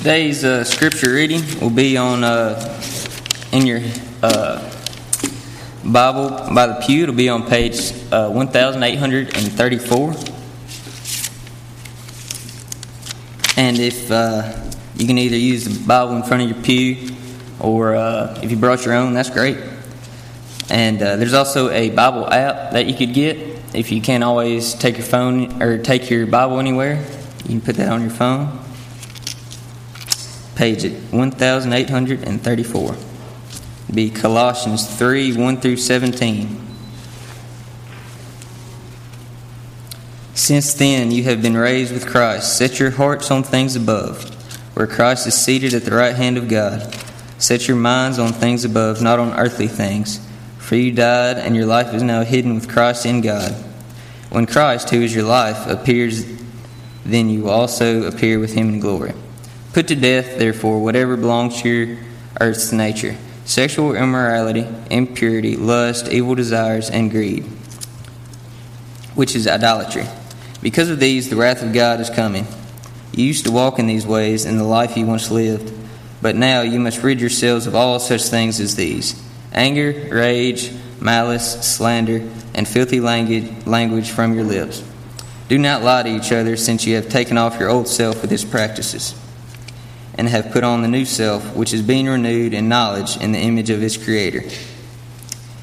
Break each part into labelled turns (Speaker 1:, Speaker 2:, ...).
Speaker 1: Today's uh, scripture reading will be on uh, in your uh, Bible by the pew. It'll be on page uh, 1834. And if uh, you can either use the Bible in front of your pew, or uh, if you brought your own, that's great. And there's also a Bible app that you could get if you can't always take your phone or take your Bible anywhere. You can put that on your phone page 1834. Be Colossians 3 1 through 17. Since then you have been raised with Christ. Set your hearts on things above, where Christ is seated at the right hand of God. Set your minds on things above, not on earthly things. For you died, and your life is now hidden with Christ in God. When Christ, who is your life, appears, then you will also appear with him in glory. Put to death, therefore, whatever belongs to your earth's nature sexual immorality, impurity, lust, evil desires, and greed, which is idolatry. Because of these, the wrath of God is coming. You used to walk in these ways in the life you once lived, but now you must rid yourselves of all such things as these anger, rage, malice, slander, and filthy language from your lips. Do not lie to each other, since you have taken off your old self with its practices and have put on the new self, which is being renewed in knowledge in the image of its Creator.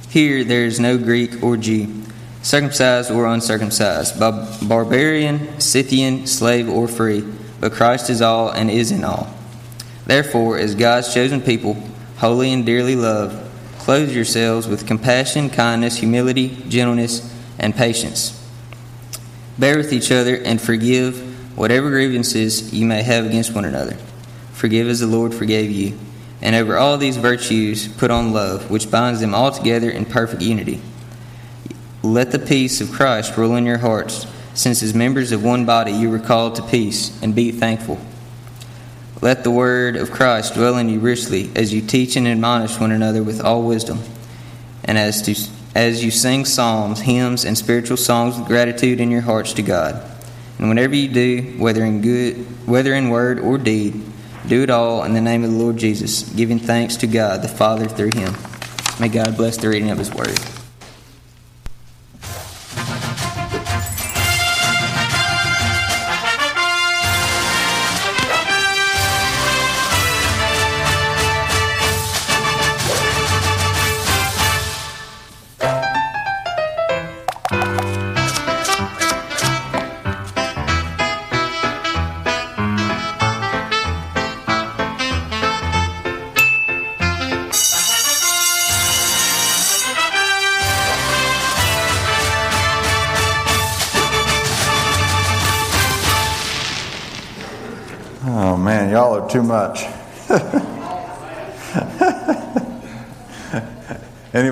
Speaker 1: Here there is no Greek or Jew, circumcised or uncircumcised, barbarian, Scythian, slave or free, but Christ is all and is in all. Therefore, as God's chosen people, holy and dearly loved, clothe yourselves with compassion, kindness, humility, gentleness, and patience. Bear with each other and forgive whatever grievances you may have against one another. Forgive as the Lord forgave you. And over all these virtues, put on love, which binds them all together in perfect unity. Let the peace of Christ rule in your hearts, since as members of one body you were called to peace, and be thankful. Let the word of Christ dwell in you richly, as you teach and admonish one another with all wisdom, and as, to, as you sing psalms, hymns, and spiritual songs with gratitude in your hearts to God. And whenever you do, whether in good, whether in word or deed, do it all in the name of the Lord Jesus, giving thanks to God the Father through him. May God bless the reading of his word.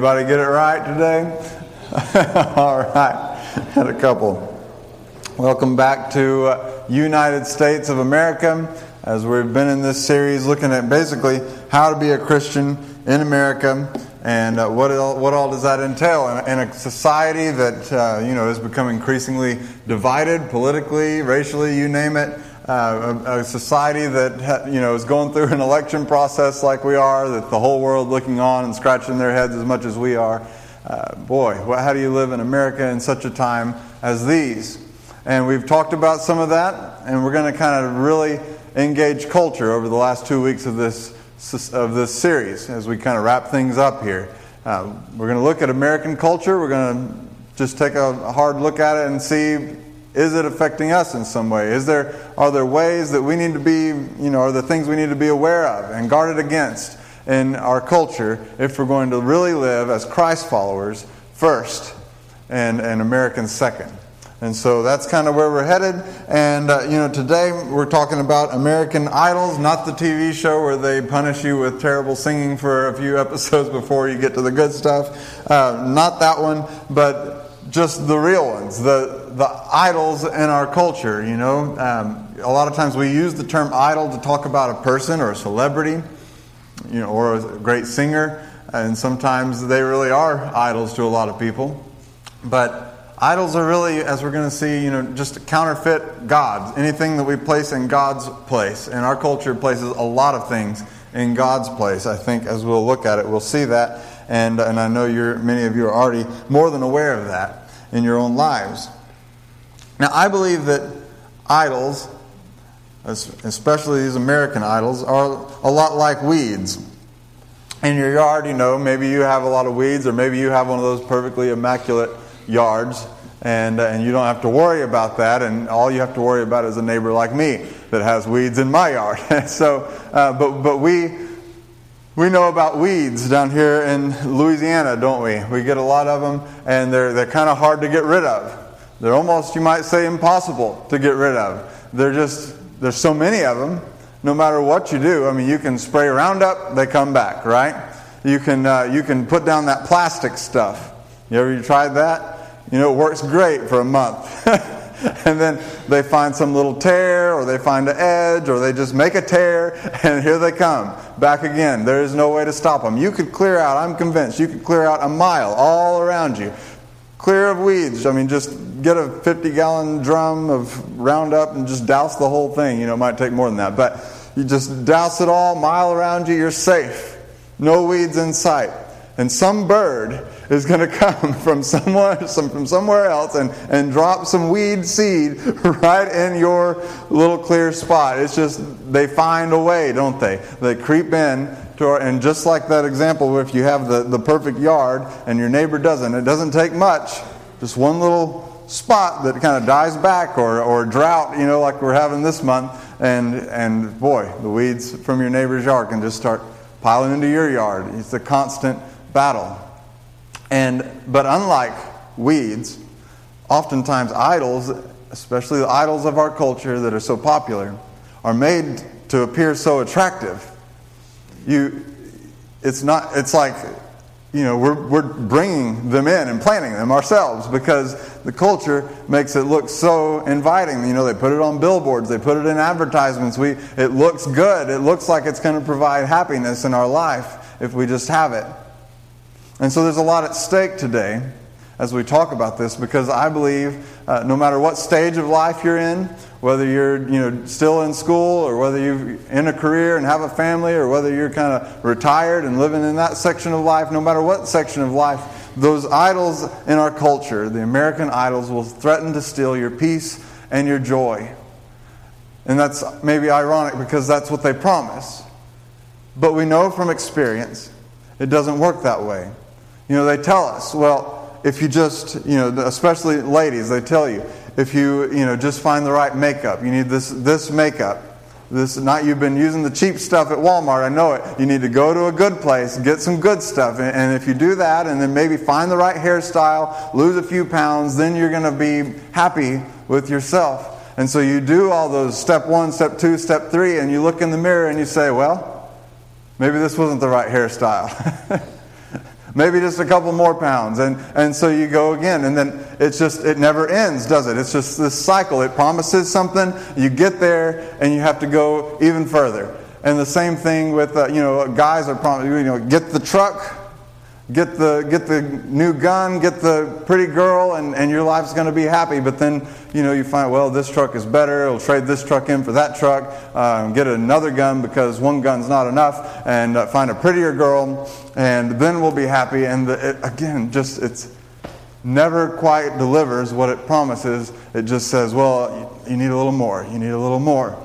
Speaker 2: Anybody get it right today? All right, had a couple. Welcome back to uh, United States of America as we've been in this series looking at basically how to be a Christian in America and uh, what, all, what all does that entail in, in a society that uh, you know has become increasingly divided politically, racially, you name it uh, a, a, society that you know is going through an election process like we are, that the whole world looking on and scratching their heads as much as we are. Uh, boy, how do you live in America in such a time as these? And we've talked about some of that, and we're going to kind of really engage culture over the last two weeks of this of this series as we kind of wrap things up here. Uh, we're going to look at American culture. We're going to just take a hard look at it and see is it affecting us in some way? Is there, are there ways that we need to be, you know, are there things we need to be aware of and guarded against in our culture if we're going to really live as Christ followers first and, and Americans second? And so that's kind of where we're headed. And, uh, you know, today we're talking about American Idols, not the TV show where they punish you with terrible singing for a few episodes before you get to the good stuff. Uh, not that one, but just the real ones, the, the idols in our culture. You know, um, a lot of times we use the term idol to talk about a person or a celebrity, you know, or a great singer, and sometimes they really are idols to a lot of people. But idols are really, as we're going to see, you know, just counterfeit gods. Anything that we place in God's place. And our culture places a lot of things in God's place. I think as we'll look at it, we'll see that. And, and I know you're, many of you are already more than aware of that in your own lives. Now, I believe that idols, especially these American idols, are a lot like weeds. In your yard, you know, maybe you have a lot of weeds, or maybe you have one of those perfectly immaculate yards, and, uh, and you don't have to worry about that, and all you have to worry about is a neighbor like me that has weeds in my yard. so, uh, but, but we, we know about weeds down here in Louisiana, don't we? We get a lot of them, and they're, they're kind of hard to get rid of. They're almost, you might say, impossible to get rid of. They're just, there's so many of them, no matter what you do. I mean, you can spray Roundup, they come back, right? You can, uh, you can put down that plastic stuff. You ever tried that? You know, it works great for a month. and then they find some little tear, or they find an edge, or they just make a tear, and here they come back again. There is no way to stop them. You could clear out, I'm convinced, you could clear out a mile all around you. Clear of weeds. I mean, just get a 50 gallon drum of Roundup and just douse the whole thing. You know, it might take more than that. But you just douse it all, mile around you, you're safe. No weeds in sight and some bird is going to come from somewhere, some, from somewhere else and, and drop some weed seed right in your little clear spot. It's just, they find a way, don't they? They creep in, to our, and just like that example, if you have the, the perfect yard and your neighbor doesn't, it doesn't take much, just one little spot that kind of dies back or, or drought, you know, like we're having this month, and, and boy, the weeds from your neighbor's yard can just start piling into your yard. It's a constant battle. And but unlike weeds, oftentimes idols, especially the idols of our culture that are so popular, are made to appear so attractive. You, it's not. It's like you know, we're, we're bringing them in and planting them ourselves because the culture makes it look so inviting. You know, they put it on billboards, they put it in advertisements. We, it looks good. It looks like it's going to provide happiness in our life if we just have it. And so there's a lot at stake today as we talk about this because I believe uh, no matter what stage of life you're in, whether you're you know still in school or whether you're in a career and have a family or whether you're kind of retired and living in that section of life, no matter what section of life, those idols in our culture, the American idols, will threaten to steal your peace and your joy. And that's maybe ironic because that's what they promise. But we know from experience it doesn't work that way. You know, they tell us, well, if you just, you know, especially ladies, they tell you, if you, you know, just find the right makeup, you need this, this makeup. This not you've been using the cheap stuff at Walmart. I know it. You need to go to a good place, get some good stuff, and, and if you do that, and then maybe find the right hairstyle, lose a few pounds, then you're going to be happy with yourself. And so you do all those step one, step two, step three, and you look in the mirror and you say, well, maybe this wasn't the right hairstyle. maybe just a couple more pounds. And, and so you go again. And then it's just, it never ends, does it? It's just this cycle. It promises something, you get there, and you have to go even further. And the same thing with, uh, you know, guys are promising, you know, get the truck, get the, get the new gun, get the pretty girl, and, and your life's going to be happy. But then, you know, you find, well, this truck is better. We'll trade this truck in for that truck, uh, get another gun because one gun's not enough, and uh, find a prettier girl, and then we'll be happy. And the, it, again, just it's never quite delivers what it promises. It just says, well, you, you need a little more. You need a little more.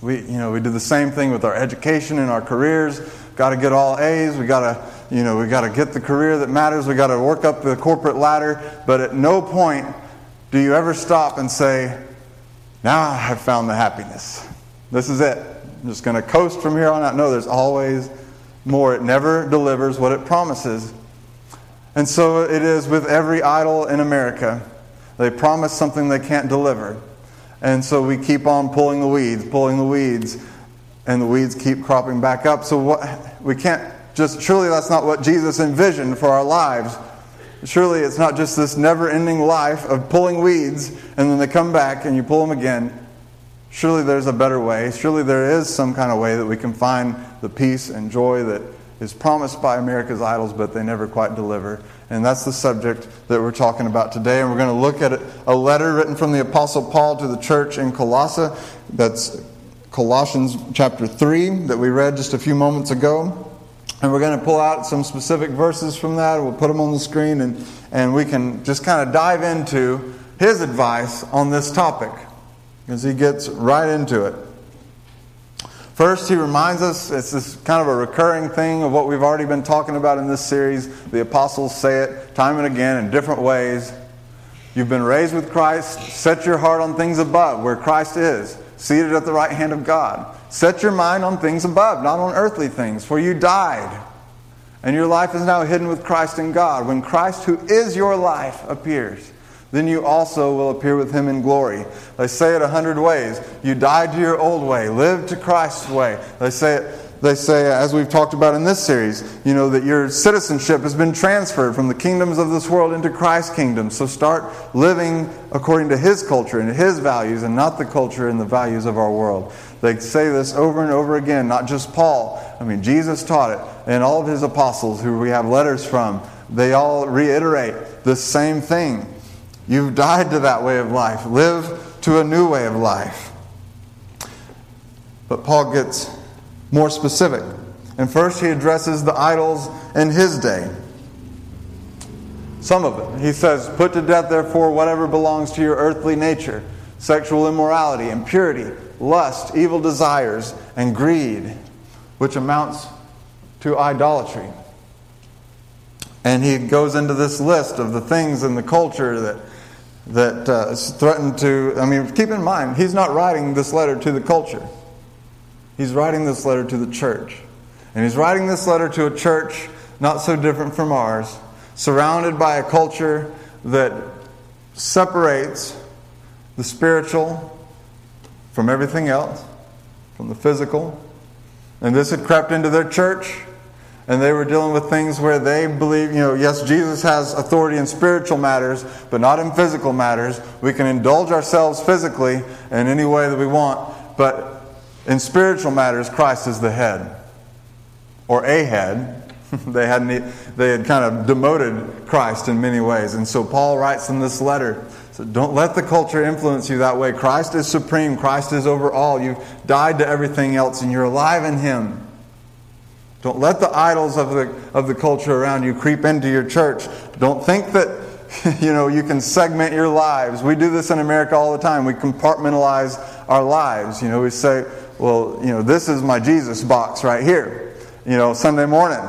Speaker 2: We, you know, we do the same thing with our education and our careers. Got to get all A's. We got to you know, we got to get the career that matters, we got to work up the corporate ladder, but at no point do you ever stop and say, now I've found the happiness. This is it. I'm just going to coast from here on out. No, there's always more. It never delivers what it promises. And so it is with every idol in America. They promise something they can't deliver. And so we keep on pulling the weeds, pulling the weeds, and the weeds keep cropping back up. So what, we can't just surely that's not what Jesus envisioned for our lives. Surely it's not just this never ending life of pulling weeds and then they come back and you pull them again. Surely there's a better way. Surely there is some kind of way that we can find the peace and joy that is promised by America's idols, but they never quite deliver. And that's the subject that we're talking about today. And we're going to look at a letter written from the Apostle Paul to the church in Colossae. That's Colossians chapter 3 that we read just a few moments ago. And we're going to pull out some specific verses from that. We'll put them on the screen and, and we can just kind of dive into his advice on this topic as he gets right into it. First, he reminds us, it's this kind of a recurring thing of what we've already been talking about in this series. The apostles say it time and again in different ways. You've been raised with Christ. Set your heart on things above, where Christ is, seated at the right hand of God. Set your mind on things above, not on earthly things, for you died. And your life is now hidden with Christ in God. When Christ, who is your life, appears, then you also will appear with him in glory. They say it a hundred ways. You died to your old way, live to Christ's way. They say it. They say, as we've talked about in this series, you know, that your citizenship has been transferred from the kingdoms of this world into Christ's kingdom. So start living according to His culture and His values and not the culture and the values of our world. They say this over and over again, not just Paul. I mean, Jesus taught it, and all of His apostles, who we have letters from, they all reiterate the same thing. You've died to that way of life. Live to a new way of life. But Paul gets more specific. And first, he addresses the idols in his day. Some of it. He says, Put to death, therefore, whatever belongs to your earthly nature sexual immorality, impurity, lust, evil desires, and greed, which amounts to idolatry. And he goes into this list of the things in the culture that that uh, threaten to. I mean, keep in mind, he's not writing this letter to the culture. He's writing this letter to the church. And he's writing this letter to a church not so different from ours, surrounded by a culture that separates the spiritual from everything else, from the physical. And this had crept into their church and they were dealing with things where they believe, you know, yes, Jesus has authority in spiritual matters, but not in physical matters. We can indulge ourselves physically in any way that we want, but in spiritual matters, Christ is the head, or a head. they had they had kind of demoted Christ in many ways, and so Paul writes in this letter. So don't let the culture influence you that way. Christ is supreme. Christ is over all. You've died to everything else, and you're alive in Him. Don't let the idols of the, of the culture around you creep into your church. Don't think that you know you can segment your lives. We do this in America all the time. We compartmentalize our lives. You know, we say, well, you know, this is my Jesus box right here. You know, Sunday morning.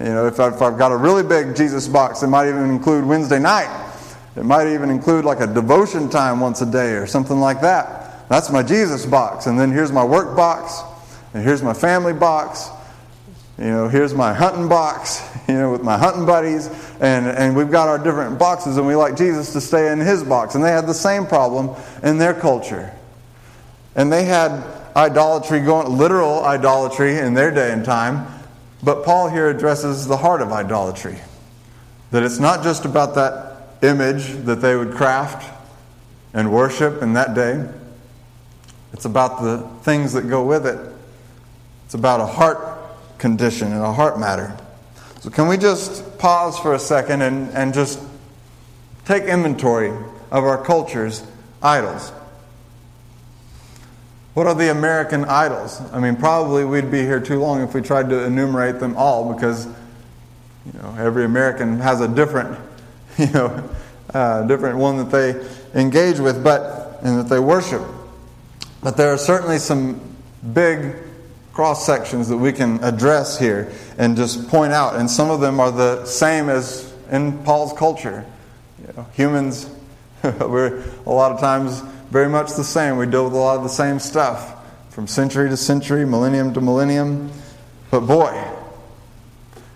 Speaker 2: You know, if I've, if I've got a really big Jesus box, it might even include Wednesday night. It might even include like a devotion time once a day or something like that. That's my Jesus box. And then here's my work box, and here's my family box, you know, here's my hunting box, you know, with my hunting buddies, and, and we've got our different boxes, and we like Jesus to stay in his box. And they had the same problem in their culture. And they had idolatry going, literal idolatry in their day and time, but Paul here addresses the heart of idolatry. That it's not just about that image that they would craft and worship in that day, it's about the things that go with it. It's about a heart condition and a heart matter. So, can we just pause for a second and, and just take inventory of our culture's idols? What are the American idols? I mean, probably we'd be here too long if we tried to enumerate them all because you know every American has a different, you know, uh, different one that they engage with, but and that they worship. But there are certainly some big cross sections that we can address here and just point out. And some of them are the same as in Paul's culture. You know, humans, we're a lot of times very much the same. We deal with a lot of the same stuff from century to century, millennium to millennium. But boy,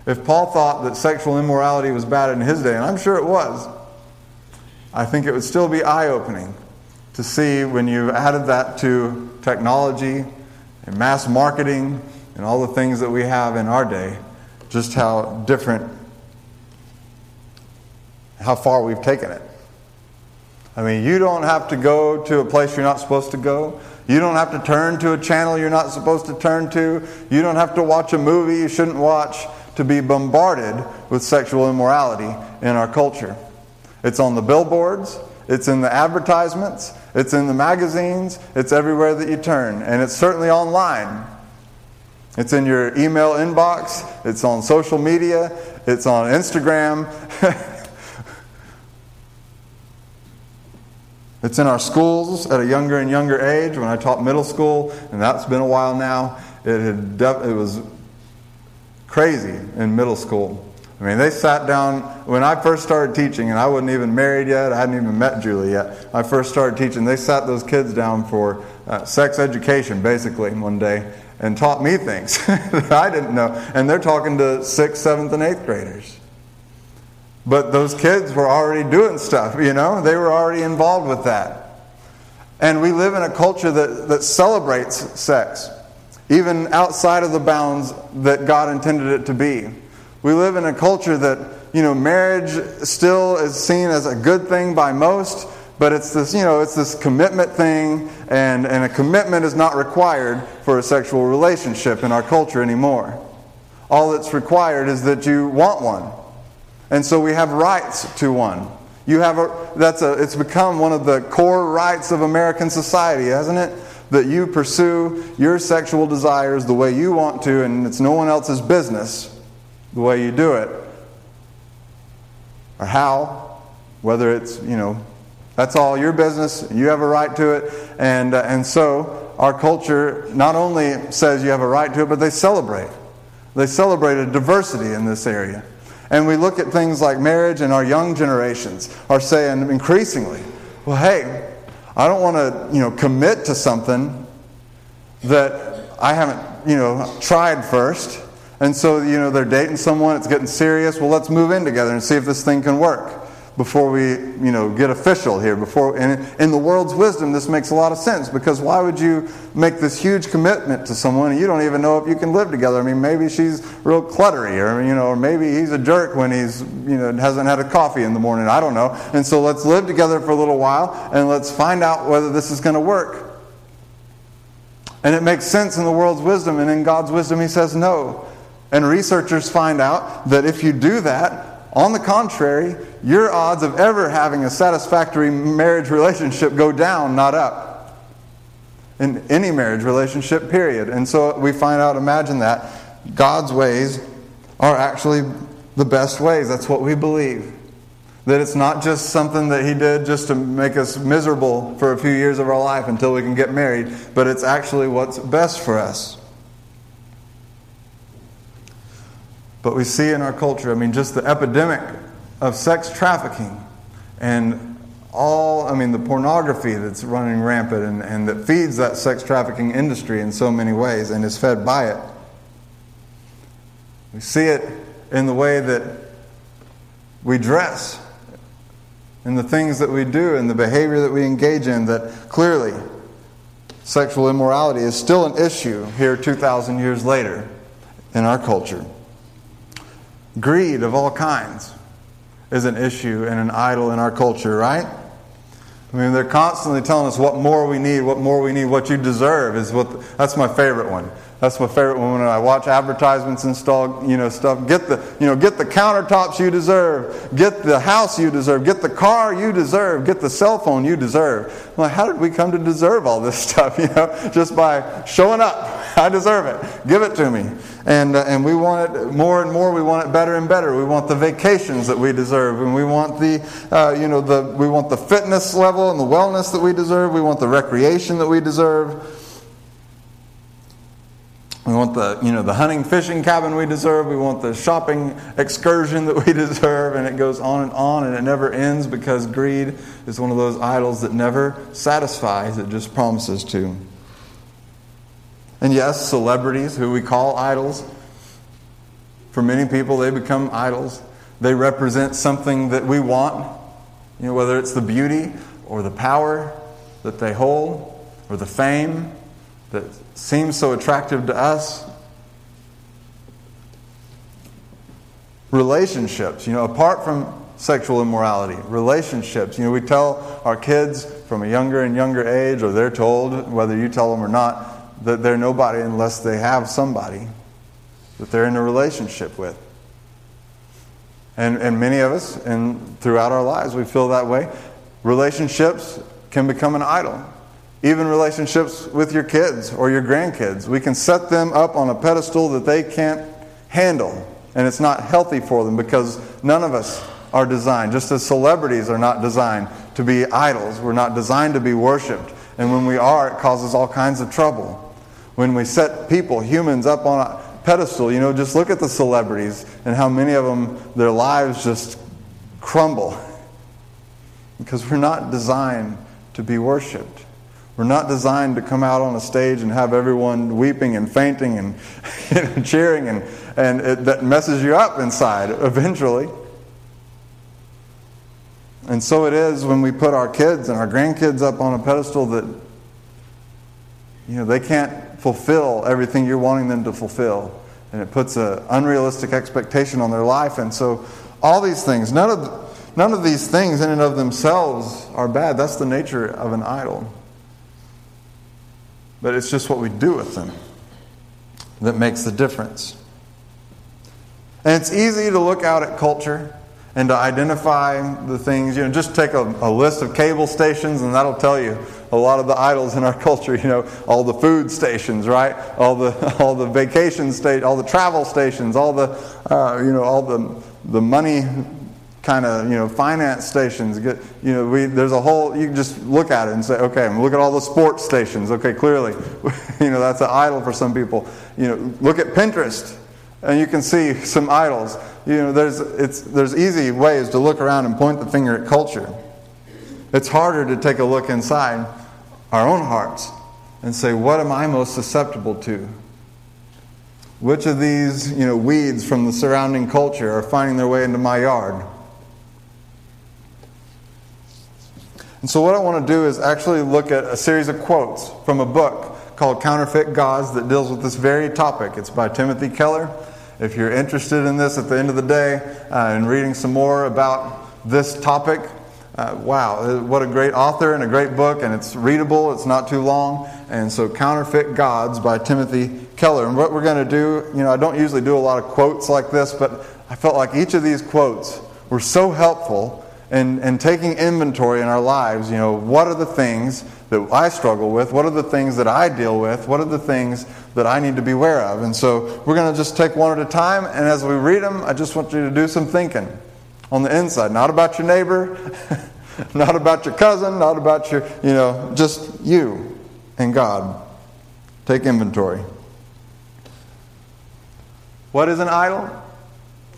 Speaker 2: if Paul thought that sexual immorality was bad in his day, and I'm sure it was, I think it would still be eye opening to see when you've added that to technology and mass marketing and all the things that we have in our day, just how different, how far we've taken it. I mean, you don't have to go to a place you're not supposed to go. You don't have to turn to a channel you're not supposed to turn to. You don't have to watch a movie you shouldn't watch to be bombarded with sexual immorality in our culture. It's on the billboards, it's in the advertisements, it's in the magazines, it's everywhere that you turn, and it's certainly online. It's in your email inbox, it's on social media, it's on Instagram. it's in our schools at a younger and younger age. When I taught middle school, and that's been a while now, it, had def- it was crazy in middle school. I mean, they sat down when I first started teaching, and I wasn't even married yet. I hadn't even met Julie yet. I first started teaching. They sat those kids down for uh, sex education, basically, one day, and taught me things that I didn't know. And they're talking to sixth, seventh, and eighth graders. But those kids were already doing stuff, you know, they were already involved with that. And we live in a culture that, that celebrates sex, even outside of the bounds that God intended it to be. We live in a culture that, you know, marriage still is seen as a good thing by most, but it's this, you know, it's this commitment thing, and, and a commitment is not required for a sexual relationship in our culture anymore. All that's required is that you want one. And so we have rights to one. You have a, that's a, it's become one of the core rights of American society, hasn't it? That you pursue your sexual desires the way you want to, and it's no one else's business the way you do it or how, whether it's, you know, that's all your business. You have a right to it. And, uh, and so our culture not only says you have a right to it, but they celebrate. They celebrate a diversity in this area. And we look at things like marriage, and our young generations are saying increasingly, well, hey, I don't want to, you know, commit to something that I haven't, you know, tried first. And so, you know, they're dating someone, it's getting serious. Well, let's move in together and see if this thing can work before we, you know, get official here. Before, and in the world's wisdom, this makes a lot of sense because why would you make this huge commitment to someone and you don't even know if you can live together? I mean, maybe she's real cluttery, or you know, or maybe he's a jerk when he's, you know, hasn't had a coffee in the morning. I don't know. And so let's live together for a little while and let's find out whether this is going to work. And it makes sense in the world's wisdom, and in God's wisdom, He says no. And researchers find out that if you do that, on the contrary, your odds of ever having a satisfactory marriage relationship go down, not up. In any marriage relationship, period. And so we find out, imagine that, God's ways are actually the best ways. That's what we believe. That it's not just something that He did just to make us miserable for a few years of our life until we can get married, but it's actually what's best for us. But we see in our culture, I mean, just the epidemic of sex trafficking and all, I mean, the pornography that's running rampant and, and that feeds that sex trafficking industry in so many ways and is fed by it. We see it in the way that we dress, in the things that we do, and the behavior that we engage in, that clearly sexual immorality is still an issue here 2,000 years later in our culture. Greed of all kinds is an issue and an idol in our culture, right? I mean, they're constantly telling us what more we need, what more we need, what you deserve is what. The, that's my favorite one. That's my favorite one when I watch advertisements install, you know, stuff. Get the, you know, get the countertops you deserve. Get the house you deserve. Get the car you deserve. Get the cell phone you deserve. I'm like, how did we come to deserve all this stuff? You know, just by showing up. I deserve it. Give it to me. And, uh, and we want it more and more. We want it better and better. We want the vacations that we deserve, and we want the, uh, you know, the we want the fitness level and the wellness that we deserve. We want the recreation that we deserve. We want the, you know, the hunting, fishing cabin we deserve. We want the shopping excursion that we deserve. And it goes on and on, and it never ends because greed is one of those idols that never satisfies, it just promises to. And yes, celebrities, who we call idols, for many people, they become idols. They represent something that we want, you know, whether it's the beauty or the power that they hold or the fame that seems so attractive to us. Relationships, you know, apart from sexual immorality, relationships. You know, we tell our kids from a younger and younger age, or they're told, whether you tell them or not, that they're nobody unless they have somebody that they're in a relationship with. And, and many of us, and throughout our lives, we feel that way. Relationships can become an idol. Even relationships with your kids or your grandkids. We can set them up on a pedestal that they can't handle. And it's not healthy for them because none of us are designed, just as celebrities are not designed to be idols. We're not designed to be worshiped. And when we are, it causes all kinds of trouble. When we set people, humans, up on a pedestal, you know, just look at the celebrities and how many of them, their lives just crumble. Because we're not designed to be worshiped. We're not designed to come out on a stage and have everyone weeping and fainting and, and cheering, and, and it, that messes you up inside eventually. And so it is when we put our kids and our grandkids up on a pedestal that you know they can't fulfill everything you're wanting them to fulfill. And it puts an unrealistic expectation on their life. And so all these things, none of, none of these things in and of themselves are bad. That's the nature of an idol. But it's just what we do with them that makes the difference. And it's easy to look out at culture and to identify the things. You know, just take a, a, list of cable stations, and that'll tell you a lot of the idols in our culture. You know, all the food stations, right? All the all the vacation state, all the travel stations, all the uh, you know all the the money kind of you know finance stations. Get, you know, we, there's a whole. You can just look at it and say, okay, look at all the sports stations. Okay, clearly, you know that's an idol for some people. You know, look at Pinterest and you can see some idols. You know, there's, it's, there's easy ways to look around and point the finger at culture. It's harder to take a look inside our own hearts and say, what am I most susceptible to? Which of these, you know, weeds from the surrounding culture are finding their way into my yard? And so, what I want to do is actually look at a series of quotes from a book called Counterfeit Gods that deals with this very topic. It's by Timothy Keller. If you're interested in this at the end of the day uh, and reading some more about this topic, uh, wow, uh, what a great author and a great book, and it's readable, it's not too long. And so, Counterfeit Gods by Timothy Keller. And what we're going to do, you know, I don't usually do a lot of quotes like this, but I felt like each of these quotes were so helpful in, in taking inventory in our lives. You know, what are the things that I struggle with? What are the things that I deal with? What are the things that I need to be aware of? And so we're going to just take one at a time. And as we read them, I just want you to do some thinking on the inside, not about your neighbor, not about your cousin, not about your, you know, just you and God. Take inventory. What is an idol?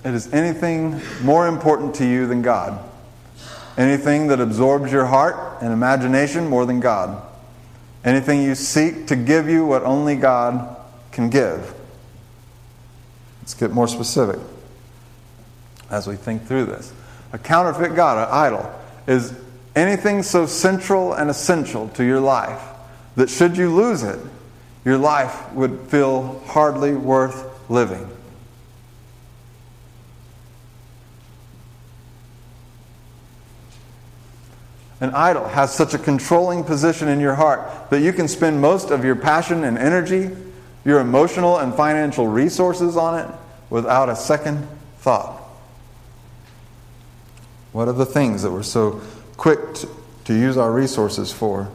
Speaker 2: It is anything more important to you than God. Anything that absorbs your heart and imagination more than God. Anything you seek to give you what only God can give. Let's get more specific as we think through this. A counterfeit God, an idol, is anything so central and essential to your life that should you lose it, your life would feel hardly worth living. An idol has such a controlling position in your heart that you can spend most of your passion and energy, your emotional and financial resources on it without a second thought. What are the things that we're so quick to, use our resources for?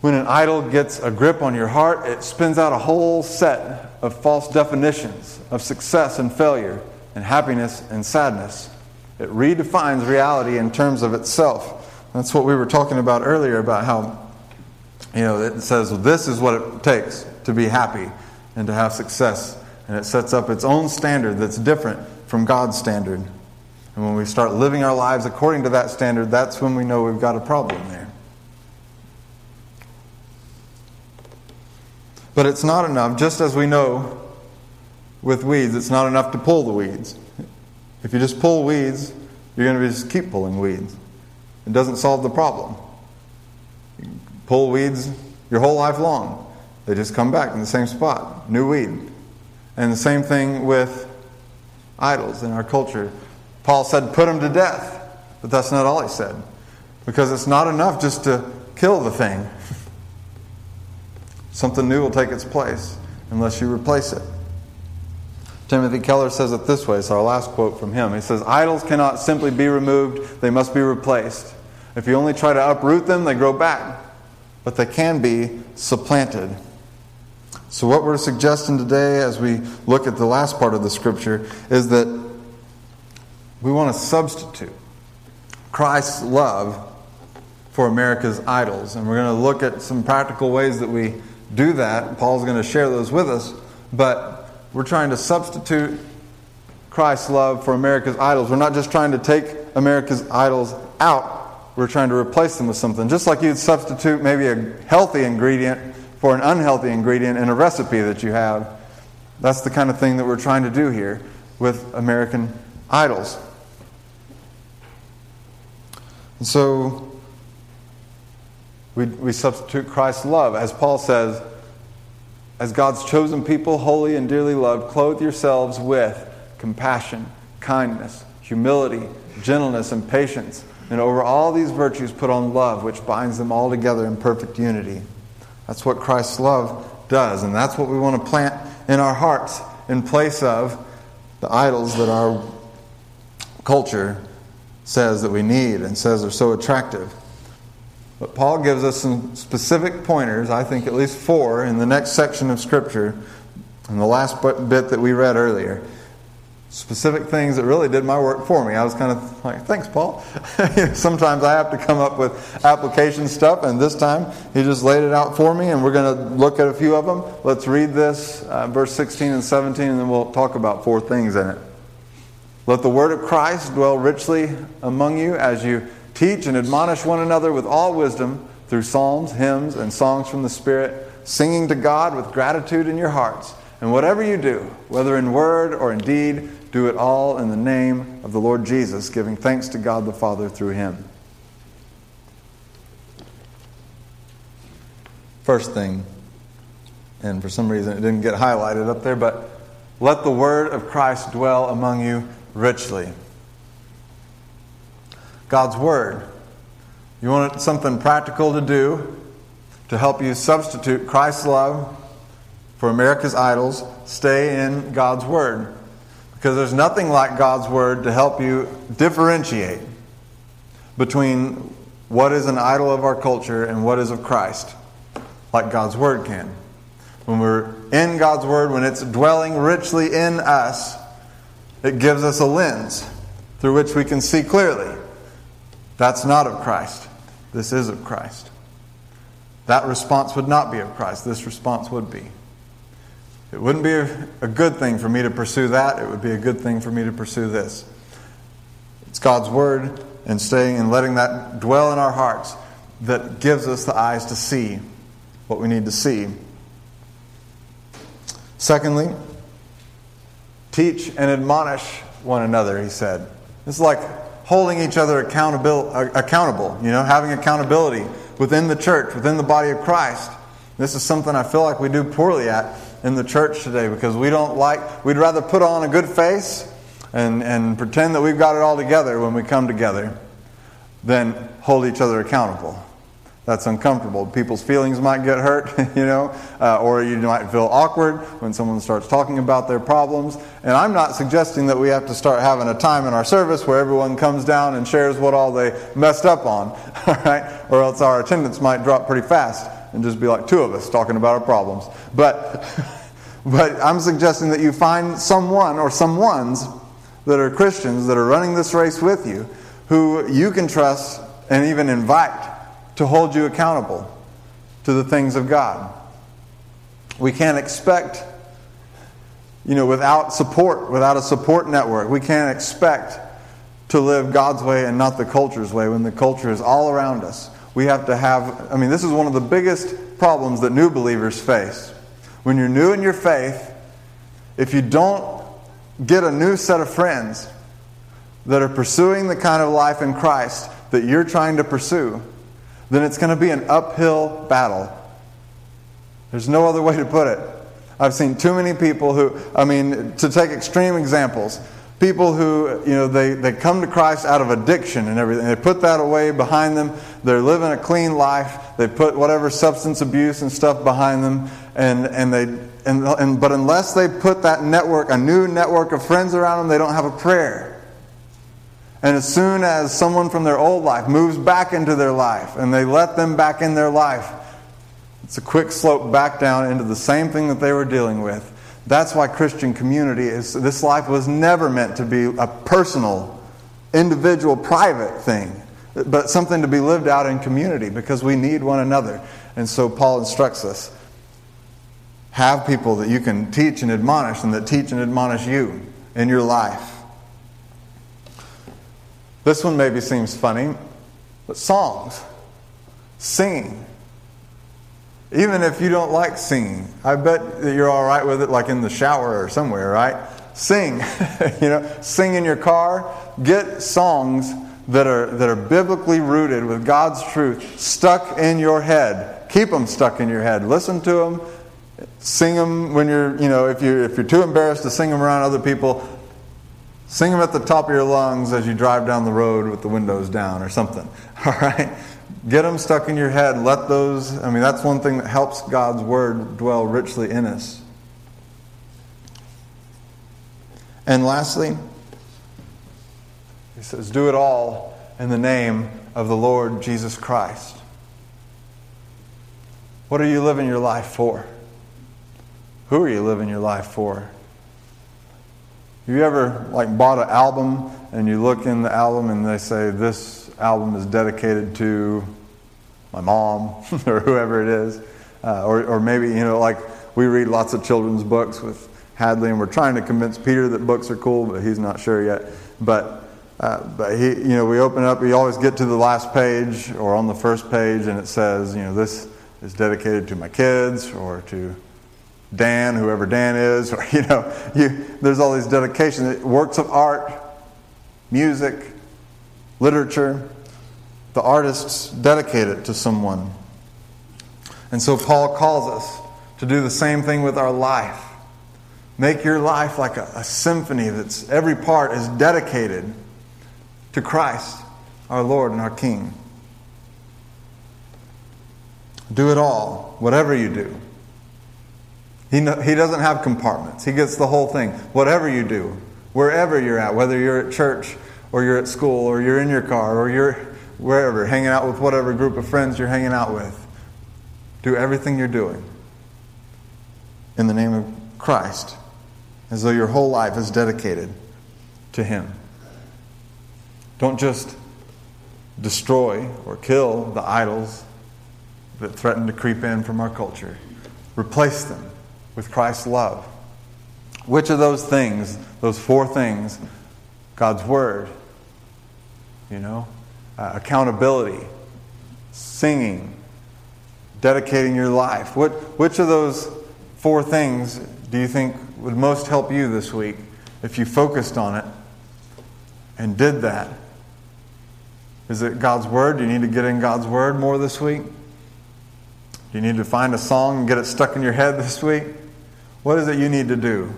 Speaker 2: When an idol gets a grip on your heart, it spins out a whole set of false definitions of success and failure, and happiness and sadness. It redefines reality in terms of itself. That's what we were talking about earlier about how, you know, it says well, this is what it takes to be happy and to have success. And it sets up its own standard that's different from God's standard. And when we start living our lives according to that standard, that's when we know we've got a problem there. But it's not enough, just as we know with weeds, it's not enough to pull the weeds. If you just pull weeds, you're going to just keep pulling weeds. It doesn't solve the problem. You pull weeds your whole life long. They just come back in the same spot, new weed. And the same thing with idols in our culture. Paul said, put them to death. But that's not all he said. Because it's not enough just to kill the thing. Something new will take its place unless you replace it. Timothy Keller says it this way. It's our last quote from him. He says, Idols cannot simply be removed, they must be replaced. If you only try to uproot them, they grow back. But they can be supplanted. So, what we're suggesting today as we look at the last part of the scripture is that we want to substitute Christ's love for America's idols. And we're going to look at some practical ways that we do that. Paul's going to share those with us. But we're trying to substitute Christ's love for America's idols. We're not just trying to take America's idols out, we're trying to replace them with something. Just like you'd substitute maybe a healthy ingredient for an unhealthy ingredient in a recipe that you have. That's the kind of thing that we're trying to do here with American idols. And so we, we substitute Christ's love. As Paul says, as God's chosen people, holy and dearly loved, clothe yourselves with compassion, kindness, humility, gentleness, and patience. And over all these virtues, put on love, which binds them all together in perfect unity. That's what Christ's love does, and that's what we want to plant in our hearts in place of the idols that our culture says that we need and says are so attractive. But Paul gives us some specific pointers, I think at least four, in the next section of Scripture, in the last bit that we read earlier specific things that really did my work for me. I was kind of like, thanks, Paul. Sometimes I have to come up with application stuff, and this time he just laid it out for me, and we're going to look at a few of them. Let's read this, uh, verse 16 and 17, and then we'll talk about four things in it. Let the word of Christ dwell richly among you as you teach and admonish one another with all wisdom through psalms, hymns, and songs from the Spirit, singing to God with gratitude in your hearts. And whatever you do, whether in word or in deed, do it all in the name of the Lord Jesus, giving thanks to God the Father through him. First thing, and for some reason it didn't get highlighted up there, but let the word of Christ dwell among you richly. God's word. You want something practical to do to help you substitute Christ's love for America's idols? Stay in God's word. Because there's nothing like God's Word to help you differentiate between what is an idol of our culture and what is of Christ, like God's Word can. When we're in God's Word, when it's dwelling richly in us, it gives us a lens through which we can see clearly. That's not of Christ. This is of Christ. That response would not be of Christ. This response would be. It wouldn't be a, good thing for me to pursue that. It would be a good thing for me to pursue this. It's God's Word and staying and letting that dwell in our hearts that gives us the eyes to see what we need to see. Secondly, teach and admonish one another, he said. It's like holding each other accountable, uh, accountable, you know, having accountability within the church, within the body of Christ. This is something I feel like we do poorly at in the church today because we don't like, we'd rather put on a good face and, and pretend that we've got it all together when we come together than hold each other accountable. That's uncomfortable. People's feelings might get hurt, you know, uh, or you might feel awkward when someone starts talking about their problems. And I'm not suggesting that we have to start having a time in our service where everyone comes down and shares what all they messed up on, all right? Or else our attendance might drop pretty fast and just be like two of us talking about our problems. But, but I'm suggesting that you find someone or someones that are Christians that are running this race with you who you can trust and even invite to hold you accountable to the things of God. We can't expect, you know, without support, without a support network, we can't expect to live God's way and not the culture's way when the culture is all around us we have to have, I mean, this is one of the biggest problems that new believers face. When you're new in your faith, if you don't get a new set of friends that are pursuing the kind of life in Christ that you're trying to pursue, then it's going to be an uphill battle. There's no other way to put it. I've seen too many people who, I mean, to take extreme examples, People who, you know, they, they come to Christ out of addiction and everything. They put that away behind them. They're living a clean life. They put whatever substance abuse and stuff behind them. And, and they, and, and, but unless they put that network, a new network of friends around them, they don't have a prayer. And as soon as someone from their old life moves back into their life and they let them back in their life, it's a quick slope back down into the same thing that they were dealing with. That's why Christian community is, this life was never meant to be a personal, individual, private thing, but something to be lived out in community because we need one another. And so Paul instructs us have people that you can teach and admonish and that teach and admonish you in your life. This one maybe seems funny, but songs, singing. Even if you don't like singing, I bet that you're all right with it, like in the shower or somewhere, right? Sing. you know, sing in your car. Get songs that are, that are biblically rooted with God's truth stuck in your head. Keep them stuck in your head. Listen to them. Sing them when you're, you know, if you're, if you're too embarrassed to sing them around other people, sing them at the top of your lungs as you drive down the road with the windows down or something. All right? Get them stuck in your head. Let those, I mean, that's one thing that helps God's word dwell richly in us. And lastly, he says, do it all in the name of the Lord Jesus Christ. What are you living your life for? Who are you living your life for? You ever like bought an album and you look in the album and they say this album is dedicated to my mom or whoever it is. Uh, or, or maybe, you know, like we read lots of children's books with Hadley, and we're trying to convince Peter that books are cool, but he's not sure yet. But, uh, but he, you know, we open up, we always get to the last page or on the first page, and it says, you know, this is dedicated to my kids or to Dan, whoever Dan is, or, you know, you, there's all these dedications, works of art, music, literature. The artists dedicate it to someone. And so Paul calls us to do the same thing with our life. Make your life like a, a symphony that's every part is dedicated to Christ, our Lord and our King. Do it all, whatever you do. He, he doesn't have compartments. He gets the whole thing. Whatever you do, wherever you're at, whether you're at church or you're at school, or you're in your car, or you're wherever, hanging out with whatever group of friends you're hanging out with. Do everything you're doing in the name of Christ, as though your whole life is dedicated to Him. Don't just destroy or kill the idols that threaten to creep in from our culture. Replace them with Christ's love. Which of those things, those four things, God's Word, you know, uh, accountability, singing, dedicating your life. What, which of those four things do you think would most help you this week if you focused on it and did that? Is it God's Word? Do you need to get in God's Word more this week? Do you need to find a song and get it stuck in your head this week? What is it you need to do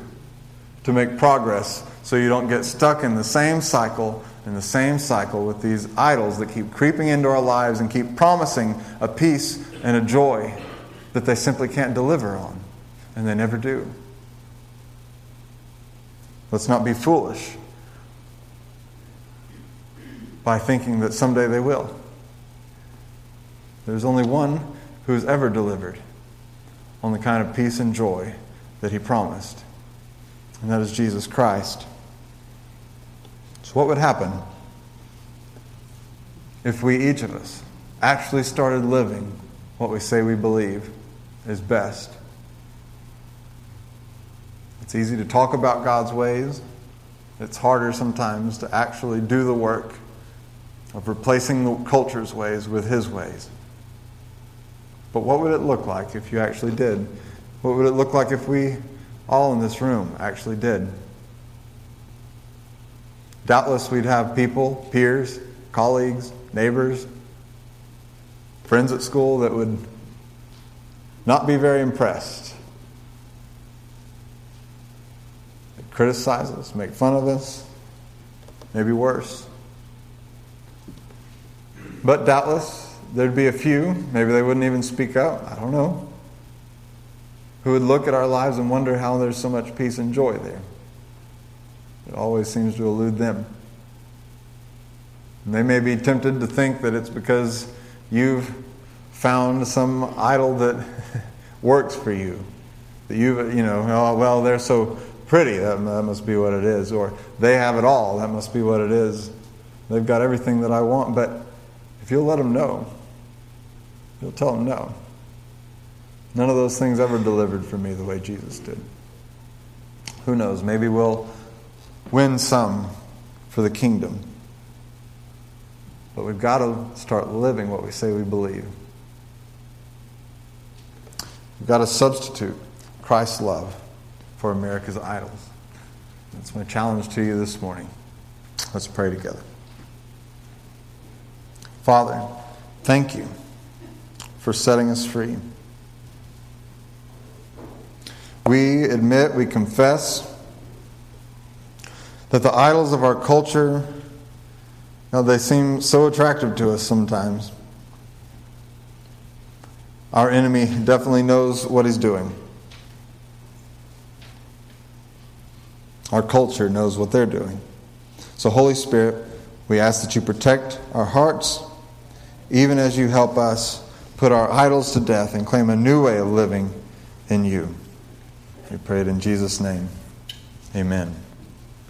Speaker 2: to make progress so you don't get stuck in the same cycle in the same cycle with these idols that keep creeping into our lives and keep promising a peace and a joy that they simply can't deliver on, and they never do. Let's not be foolish by thinking that someday they will. There's only one who's ever delivered on the kind of peace and joy that he promised, and that is Jesus Christ. So, what would happen if we, each of us, actually started living what we say we believe is best? It's easy to talk about God's ways, it's harder sometimes to actually do the work of replacing the culture's ways with His ways. But what would it look like if you actually did? What would it look like if we all in this room actually did? Doubtless, we'd have people, peers, colleagues, neighbors, friends at school that would not be very impressed. They'd criticize us, make fun of us, maybe worse. But doubtless, there'd be a few, maybe they wouldn't even speak up, I don't know, who would look at our lives and wonder how there's so much peace and joy there. It always seems to elude them. And they may be tempted to think that it's because you've found some idol that works for you. That you've, you know, oh, well, they're so pretty, that, that must be what it is. Or they have it all, that must be what it is. They've got everything that I want. But if you'll let them know, you'll tell them no. None of those things ever delivered for me the way Jesus did. Who knows? Maybe we'll win some for the kingdom. But we've got to start living what we say we believe. We've got to substitute Christ's love for America's idols. That's my challenge to you this morning. Let's pray together. Father, thank you for setting us free. We admit, we confess that the idols of our culture, know, they seem so attractive to us sometimes. Our enemy definitely knows what he's doing. Our culture knows what they're doing. So, Holy Spirit, we ask that you protect our hearts, even as you help us put our idols to death and claim a new way of living in you. We pray it in Jesus' name. Amen.